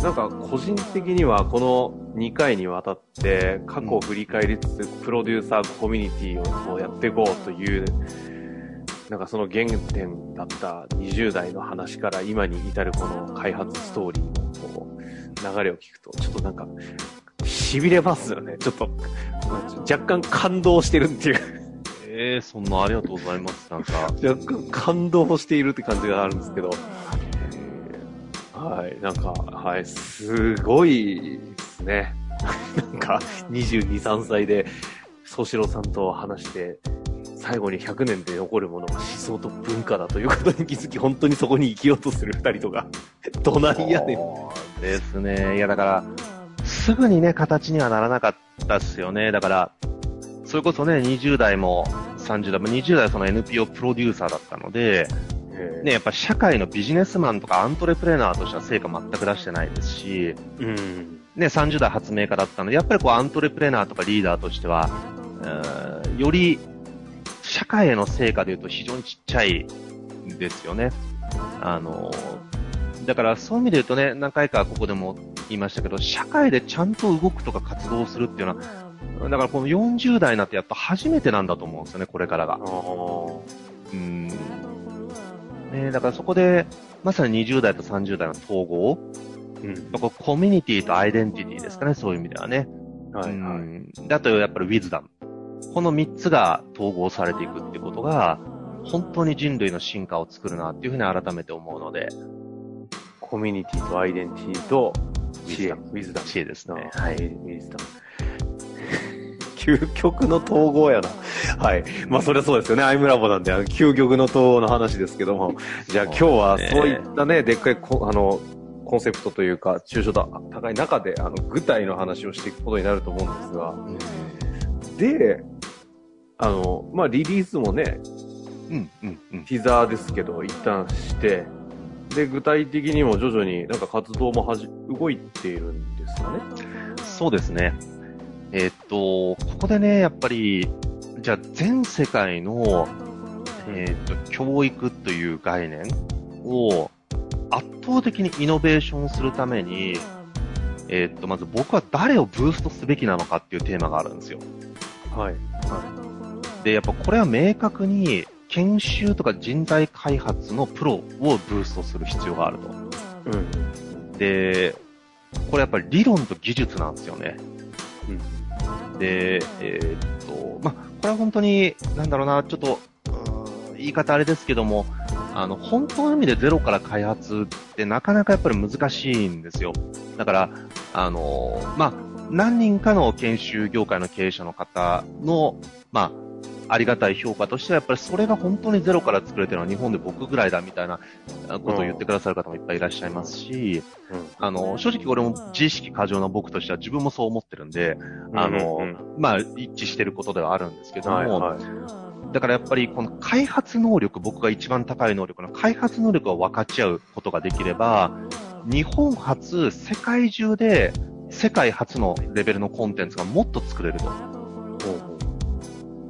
なんか個人的にはこの2回にわたって過去を振り返りつつ、プロデューサーコミュニティをやっていこうという、なんかその原点だった20代の話から今に至るこの開発ストーリーの流れを聞くと、ちょっとなんか痺れますよね。ちょっと、若干感動してるっていう。ええー、そんなありがとうございます。なんか。若干感動しているって感じがあるんですけど。はい、なんか、はい、すごいですね。なんか、22、3歳で、宗志郎さんと話して、最後に100年で残るものが思想と文化だということに気づき、本当にそこに生きようとする二人とか、どないやねん。ですね。いや、だから、すぐにね、形にはならなかったっすよね。だから、それこそね、20代も30代も20代はその NPO プロデューサーだったので、ね、やっぱ社会のビジネスマンとかアントレプレーナーとしては成果全く出してないですし、うん、ね、30代発明家だったので、やっぱりこうアントレプレーナーとかリーダーとしては、より社会への成果で言うと非常にちっちゃいんですよね。あの、だからそういう意味で言うとね、何回かここでも言いましたけど、社会でちゃんと動くとか活動するっていうのは、だからこの40代になってやっぱ初めてなんだと思うんですよね、これからが。うんね、だからそこで、まさに20代と30代の統合、うん、コミュニティとアイデンティティですかね、そういう意味ではね。はいはい。うん、だとやっぱりウィズダム。この3つが統合されていくってことが、本当に人類の進化を作るなっていうふうに改めて思うので。コミュニティとアイデンティティと知恵。ウィズダム。知恵ですね。はい。ウィズダム。究極の統合やな。はい。まあ、それはそうですよね。アイムラボなんで、究極の統合の話ですけども。じゃあ今日はそういったね、でっかいこ、あの、コンセプトというか、抽象度高い中で、あの、具体の話をしていくことになると思うんですが、で、あの、まあ、リリースもね、うん、うん、うん。ティザーですけど、一旦して、で、具体的にも徐々になんか活動もはじ、動いているんですよね。そうですね。えー、っと、ここでね、やっぱり、じゃあ全世界の、えー、っと、教育という概念を圧倒的にイノベーションするために、えー、っと、まず僕は誰をブーストすべきなのかっていうテーマがあるんですよ。はい。はい。で、やっぱこれは明確に研修とか人材開発のプロをブーストする必要があると。うん。で、これやっぱり理論と技術なんですよね。うん。で、えー、っと、まこれは本当に、なんだろうな、ちょっと、言い方あれですけども、あの、本当の意味でゼロから開発ってなかなかやっぱり難しいんですよ。だから、あの、まあ、何人かの研修業界の経営者の方の、まあ、ありがたい評価としては、やっぱりそれが本当にゼロから作れてるのは日本で僕ぐらいだみたいなことを言ってくださる方もいっぱいいらっしゃいますし、うん、あの、正直これも自意識過剰な僕としては自分もそう思ってるんで、あの、うん。うん、まあ、一致してることではあるんですけども、はいはい、だからやっぱりこの開発能力、僕が一番高い能力の開発能力を分かち合うことができれば、日本初、世界中で世界初のレベルのコンテンツがもっと作れると。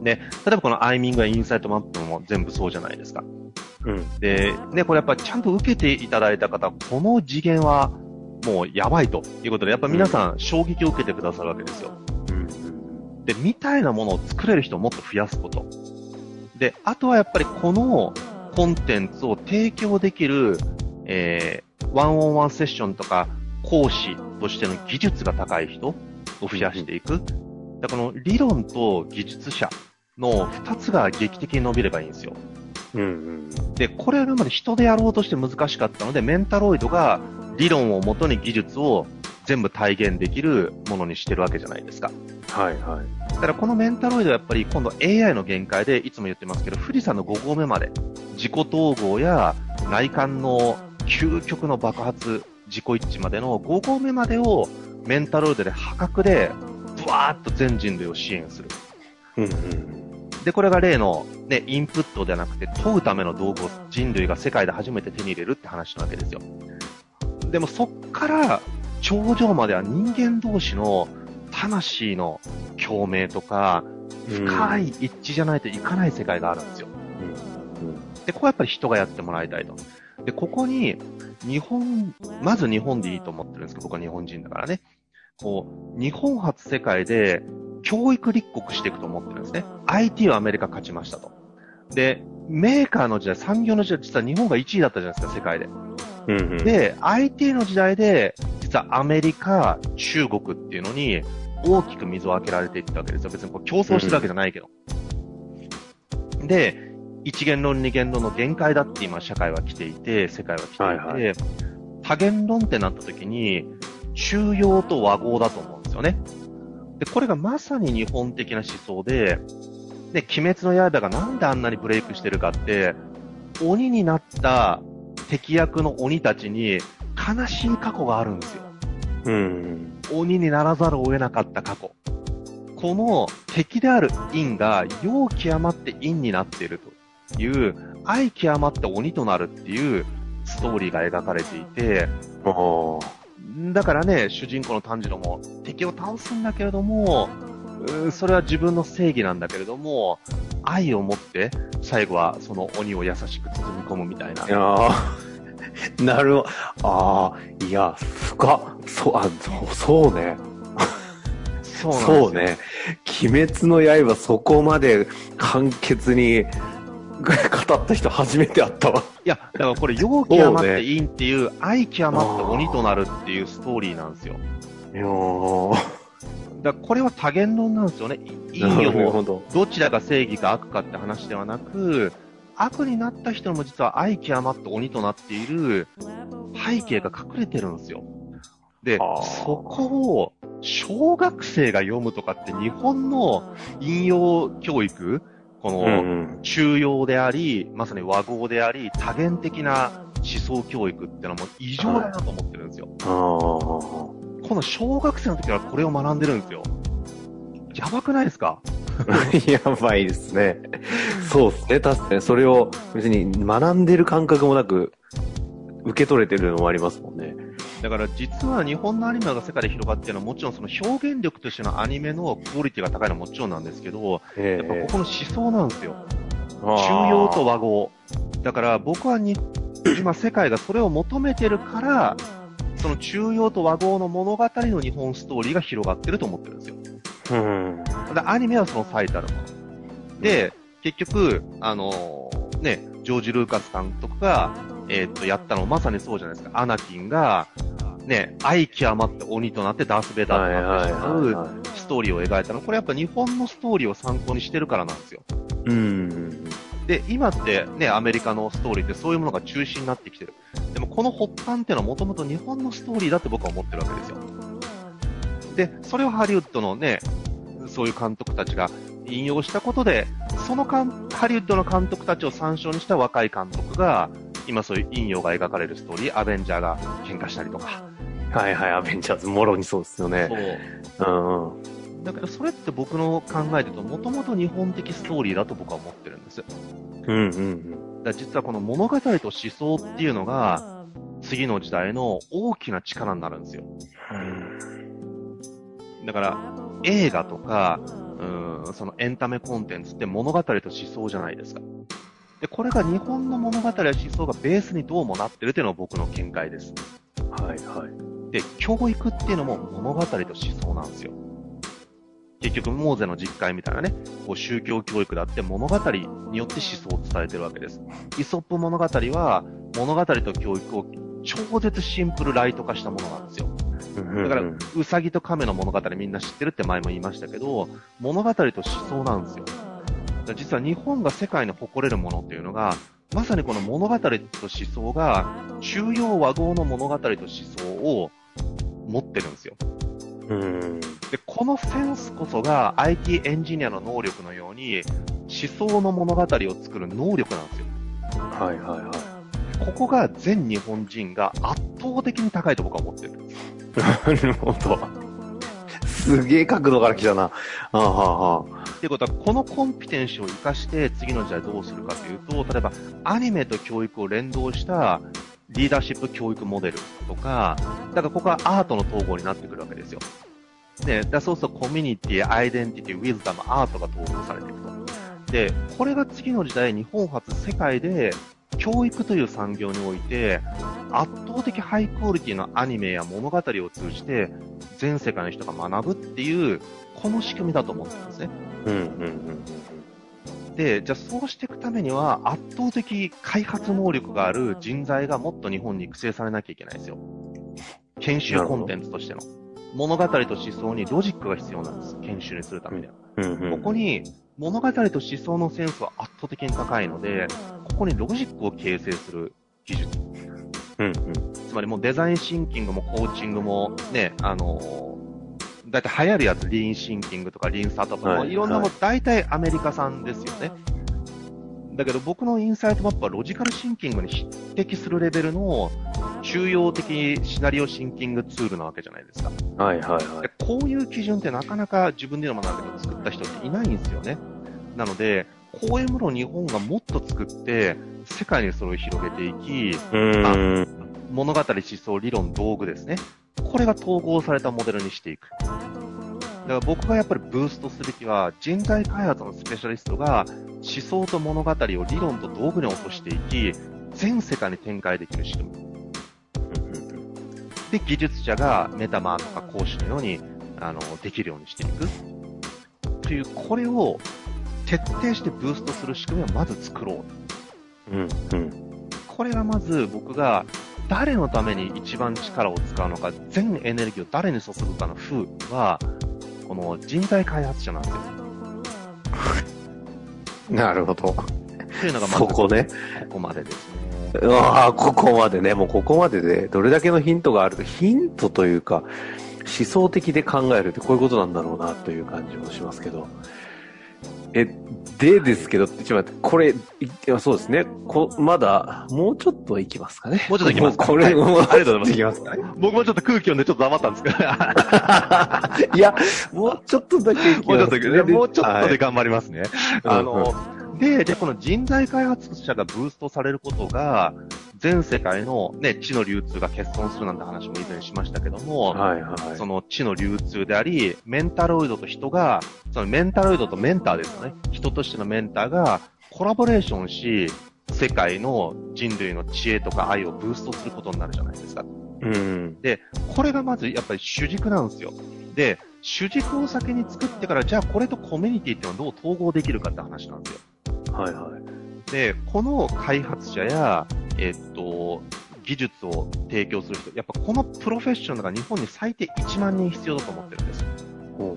で、例えばこのアイミングやインサイトマップも全部そうじゃないですか。うん。で、ね、これやっぱちゃんと受けていただいた方、この次元はもうやばいということで、やっぱ皆さん衝撃を受けてくださるわけですよ。うん。で、みたいなものを作れる人をもっと増やすこと。で、あとはやっぱりこのコンテンツを提供できる、えー、ワンオンワンセッションとか講師としての技術が高い人を増やしていく。だからこの理論と技術者の2つが劇的に伸びればいいんですよ。うんうん。で、これ今まで人でやろうとして難しかったので、メンタロイドが理論をもとに技術を全部体現できるものにしてるわけじゃないですか。はいはい。だからこのメンタロイドはやっぱり今度 AI の限界でいつも言ってますけど、富士山の5合目まで自己統合や内観の究極の爆発、自己一致までの5合目までをメンタロイドで破格で、ブワーッと全人類を支援する。うんうん。で、これが例の、ね、インプットではなくて問うための道具を人類が世界で初めて手に入れるって話なわけですよ。でもそっから頂上までは人間同士の魂の共鳴とか、深い一致じゃないといかない世界があるんですよ。で、ここはやっぱり人がやってもらいたいと。で、ここに、日本、まず日本でいいと思ってるんですけど、僕は日本人だからね。こう、日本初世界で教育立国していくと思ってるんですね。IT はアメリカ勝ちましたと。で、メーカーの時代、産業の時代、実は日本が1位だったじゃないですか、世界で。うんうん。で、IT の時代で、実はアメリカ、中国っていうのに大きく水を開けられていったわけですよ。別にこう競争してるわけじゃないけど。で、一元論二元論の限界だって今社会は来ていて、世界は来ていて、はいは多元論ってなった時に、中庸と和合だと思うんですよね。で、これがまさに日本的な思想で、で、鬼滅の刃がなんであんなにブレイクしてるかって、鬼になった敵役の鬼たちに悲しい過去があるんですよ。うん。鬼にならざるを得なかった過去。この敵である陰が陽極まって陰になっているという、愛極まって鬼となるっていうストーリーが描かれていて、あだからね、主人公の炭治郎も敵を倒すんだけれども、うーそれは自分の正義なんだけれども、愛を持って最後はその鬼を優しく包み込むみたいなあ。い。やー なるほど。ああ、いや、深っ。そう、あ、そう、そうね。そうね。鬼滅の刃そこまで簡潔に語った人初めて会ったわ。いや、だからこれ、陽極まって陰っていう、愛極まって鬼となるっていうストーリーなんですよ。いやーだからこれは多元論なんですよね。い陰なる陽ほど。どちらが正義か悪かって話ではなく、悪になった人も実は愛極まって鬼となっている背景が隠れてるんですよ。でそこを小学生が読むとかって日本の引用教育、この、うん中庸であり、まさに和合であり、多元的な思想教育ってのはもう異常だなと思ってるんですよ。あこの小学生の時からこれを学んでるんですよ。やばくないですか？あ。やばいですね。そうですね。確かにそれを別に学んでる感覚もなく受け取れてるのもありますもんね。だから実は日本のアニメが世界で広がってるのはもちろんその表現力としてのアニメのクオリティが高いのはもちろんなんですけど、えやっぱここの思想なんですよ。中庸と和合。だから僕はに、今世界がそれを求めてるから、その中庸と和合の物語の日本ストーリーが広がってると思ってるんですよ。うん。でアニメはその最たるもの。で、結局、あのーね、ジョージ・ルーカス監督が、えーっと、やったのまさにそうじゃないですか。アナキンが、ね、愛極まって鬼となってダース・ベイダーとなってしまうはストーリーを描いたの。これやっぱ日本のストーリーを参考にしてるからなんですよ。い。うん。で、今ってね、アメリカのストーリーってそういうものが中心になってきてる。でもこの発端っていうのはもともと日本のストーリーだって僕は思ってるわけですよ。で、それをハリウッドのね、そういう監督たちが引用したことで、そのかんハリウッドの監督たちを参照にした若い監督が、今そういう引用が描かれるストーリー、アベンジャーが喧嘩したりとか。はいはい、アベンジャーズ、もろにそうですよね。そう。うんうん。だけどそれって僕の考えでと、もともと日本的ストーリーだと僕は思ってるんです。だかうんうんら実はこの物語と思想っていうのが、次の時代の大きな力になるんですよ。だから、映画とか、うん、そのエンタメコンテンツって物語と思想じゃないですか。で、これが日本の物語や思想がベースにどうもなってるっていうのが僕の見解です。うん。はいはい。で、教育っていうのも物語と思想なんですよ。結局、モーゼの実会みたいなね、こう宗教教育だって物語によって思想を伝えてるわけです。イソップ物語は物語と教育を超絶シンプルライト化したものなんですよ。だから、うさぎと亀の物語みんな知ってるって前も言いましたけど、物語と思想なんですよ。実は日本が世界に誇れるものっていうのが、まさにこの物語と思想が、中庸和合の物語と思想を持ってるんですよ。うん。で、このセンスこそが IT エンジニアの能力のように、思想の物語を作る能力なんですよ。はいはいはい。ここが全日本人が圧倒的に高いと僕は思ってる。なるほど。すげえ角度から来たな。ああはあはあ。っていうことは、このコンピテンシーを活かして次の時代どうするかというと、例えばアニメと教育を連動したリーダーシップ教育モデルとか、だからここはアートの統合になってくるわけですよ。で、だそうするとコミュニティ、アイデンティティ、ウィズダム、アートが統合されていくと。で、これが次の時代、日本初世界で教育という産業において、圧倒的ハイクオリティのアニメや物語を通じて、全世界の人が学ぶっていう、この仕組みだと思ってるんですね。うんうんうん、じゃあそうしていくためには、圧倒的開発能力がある人材がもっと日本に育成されなきゃいけないんですよ。研修コンテンツとしての。物語と思想にロジックが必要なんです。研修にするためには。うん。うんうんここに物語と思想のセンスは圧倒的に高いので、ここにロジックを形成する技術。うんうん。つまりもうデザインシンキングもコーチングもね、あのーだいたい流行るやつ、リーンシンキングとかリーンスタートアップも、はいいろんなもん、大体アメリカ産ですよね。だけど僕のインサイトマップはロジカルシンキングに匹敵するレベルの中庸的シナリオシンキングツールなわけじゃないですか。はいはいはいで。こういう基準ってなかなか自分でもなんだけど作った人っていないんですよね。なので、こういうものを日本がもっと作って、世界にそれを広げていき、うん。物語、思想、理論、道具ですね。これが統合されたモデルにしていく。だから僕がやっぱりブーストすべきは、人材開発のスペシャリストが思想と物語を理論と道具に落としていき、全世界に展開できる仕組み。で、技術者がメタマーとか講師のように、あの、できるようにしていく。という、これを徹底してブーストする仕組みをまず作ろう。うんうん。これがまず僕が誰のために一番力を使うのか、全エネルギーを誰に注ぐかの風は、この人材開発者なんですよ。なるほど。というのがまずそこね。ここまでですね。ああ、ここまでね、もうここまでで、どれだけのヒントがあるか、ヒントというか、思想的で考えるってこういうことなんだろうなという感じもしますけど。え、でですけど、ちょっと待って、これ、いやそうですね。こまだ、もうちょっといきますかね。もうちょっといきますかこれ、はいもうありがとうございますいきますかね。僕もちょっと空気読んでちょっと黙ったんですけど、いや、もうちょっとだけいきもうちょっとますで、もうちょっとではい頑張りますね。うんあの、で、で、この人材開発者がブーストされることが、全世界のね、知の流通が欠損するなんて話も以前しましたけども、はいはい。その知の流通であり、メンタロイドと人が、そのメンタロイドとメンターですよね。人としてのメンターがコラボレーションし、世界の人類の知恵とか愛をブーストすることになるじゃないですか。うん。これがまずやっぱり主軸なんですよ。で、主軸を先に作ってから、じゃあこれとコミュニティっていうのはどう統合できるかって話なんですよ。はいはい。で、この開発者や、えっと、技術を提供する人、やっぱこのプロフェッショナルが日本に最低1万人必要だと思ってるんですよ。ほ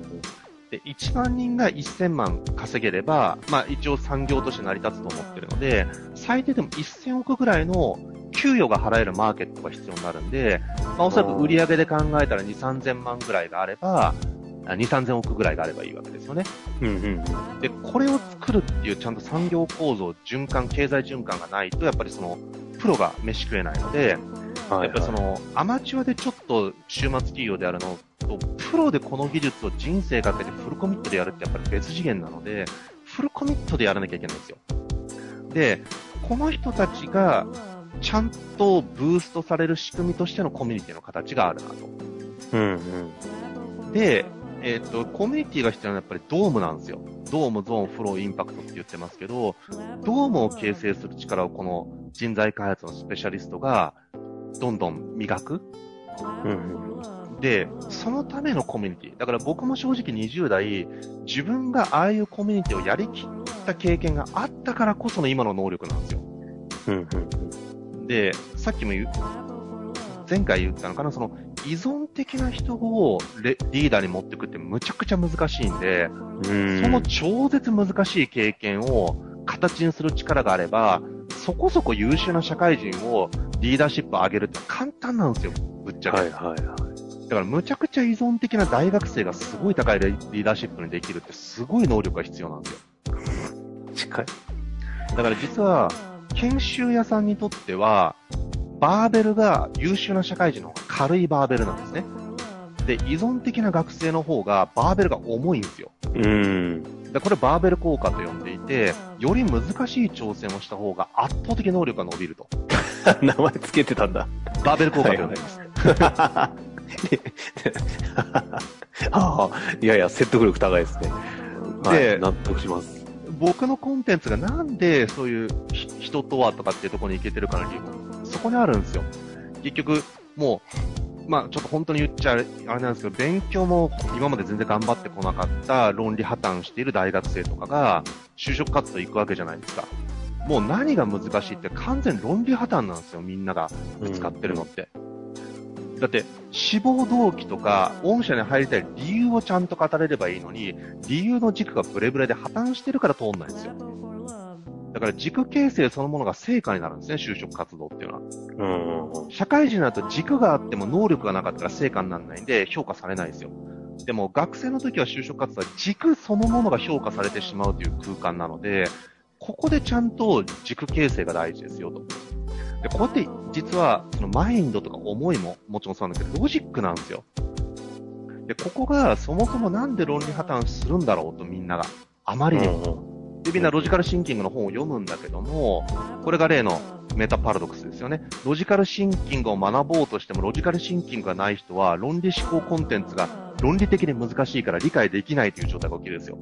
で、1万人が1000万稼げれば、まあ一応産業として成り立つと思ってるので、最低でも1000億ぐらいの給与が払えるマーケットが必要になるんで、まあおそらく売上で考えたら2、3000万ぐらいがあれば、あ2、3000億ぐらいがあればいいわけですよね。う。うんうん。で、これを作るっていうちゃんと産業構造、循環、経済循環がないと、やっぱりその、プロが飯食えないので、はいやっぱりその、アマチュアでちょっと週末企業であるのと、プロでこの技術を人生かけてフルコミットでやるってやっぱり別次元なので、フルコミットでやらなきゃいけないんですよ。で、この人たちが、ちゃんとブーストされる仕組みとしてのコミュニティの形があるなと。うんうん。で、えっ、と、コミュニティが必要なのはやっぱりドームなんですよ。ドーム、ゾーン、フロー、インパクトって言ってますけど、ドームを形成する力をこの人材開発のスペシャリストがどんどん磨く。うんうん。で、そのためのコミュニティ。だから僕も正直20代、自分がああいうコミュニティをやりきった経験があったからこその今の能力なんですよ。うんうんで、さっきも言う、前回言ったのかな、その、依存的な人をレリーダーに持っていくってむちゃくちゃ難しいんで、うんその超絶難しい経験を形にする力があれば、そこそこ優秀な社会人をリーダーシップを上げるって簡単なんですよ、ぶっちゃけ。はいはいはい。だからむちゃくちゃ依存的な大学生がすごい高いリーダーシップにできるってすごい能力が必要なんですよ。近い。だから実は、研修屋さんにとっては、バーベルが優秀な社会人の方が軽いバーベルなんですね。で、依存的な学生の方がバーベルが重いんですよ。うん。でこれバーベル効果と呼んでいて、より難しい挑戦をした方が圧倒的能力が伸びると。名前つけてたんだ。バーベル効果と呼んでいます。ああ、いやいや、説得力高いですね。ではい納得します。僕のコンテンツがなんでそういうひ人とはとかっていうところに行けてるかの理由もそこにあるんですよ。結局、もう、まあちょっと本当に言っちゃあれなんですけど、勉強も今まで全然頑張ってこなかった論理破綻している大学生とかが就職活動行くわけじゃないですか。もう何が難しいって完全論理破綻なんですよ、みんながぶつかってるのって。だって、志望動機とか、御社に入りたい理由をちゃんと語れればいいのに、理由の軸がブレブレで破綻してるから通んないんですよ。だから軸形成そのものが成果になるんですね、就職活動っていうのは。社会人だと軸があっても能力がなかったら成果にならないんで評価されないんですよ。でも学生の時は就職活動は軸そのものが評価されてしまうという空間なので、ここでちゃんと軸形成が大事ですよと。で、こうやって実はそのマインドとか思いももちろんそうなんだけど、ロジックなんですよ。で、ここがそもそもなんで論理破綻するんだろうとみんなが。あまりにも。で、みんなロジカルシンキングの本を読むんだけども、これが例のメタパラドックスですよね。ロジカルシンキングを学ぼうとしても、ロジカルシンキングがない人は、論理思考コンテンツが論理的に難しいから理解できないという状態が起きるんですよ。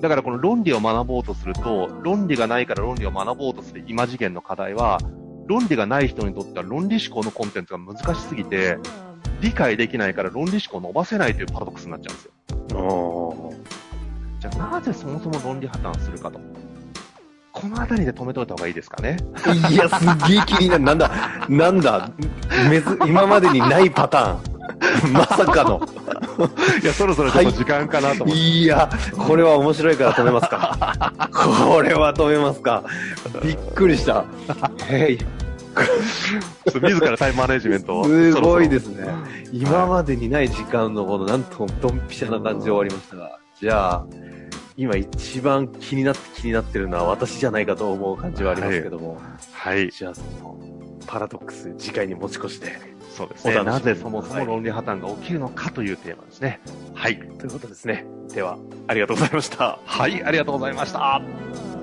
だからこの論理を学ぼうとすると、論理がないから論理を学ぼうとする高次元の課題は、論理がない人にとっては論理思考のコンテンツが難しすぎて、理解できないから論理思考を伸ばせないというパラドックスになっちゃうんですよ。じゃあなぜそもそも論理破綻するかと。このあたりで止めといた方がいいですかね。いや、すげえ気になる。なんだ、なんだ、めず、今までにないパターン。まさかの。いや、そろそろちょっと時間かなと思って。いや、これは面白いから止めますか。これは止めますか。びっくりした。へい。自らタイムマネジメントを。すごいす。ですね。今までにない時間のこの、なんともドンピシャな感じで終わりましたが。じゃあ、今一番気になって気になってるのは私じゃないかと思う感じはありますけども。はい。じゃあ、その、パラドックス、次回に持ち越して。そうですね。なぜそもそも論理破綻が起きるのかというテーマですね。はい。ということですね。では、ありがとうございました。はい、ありがとうございました。「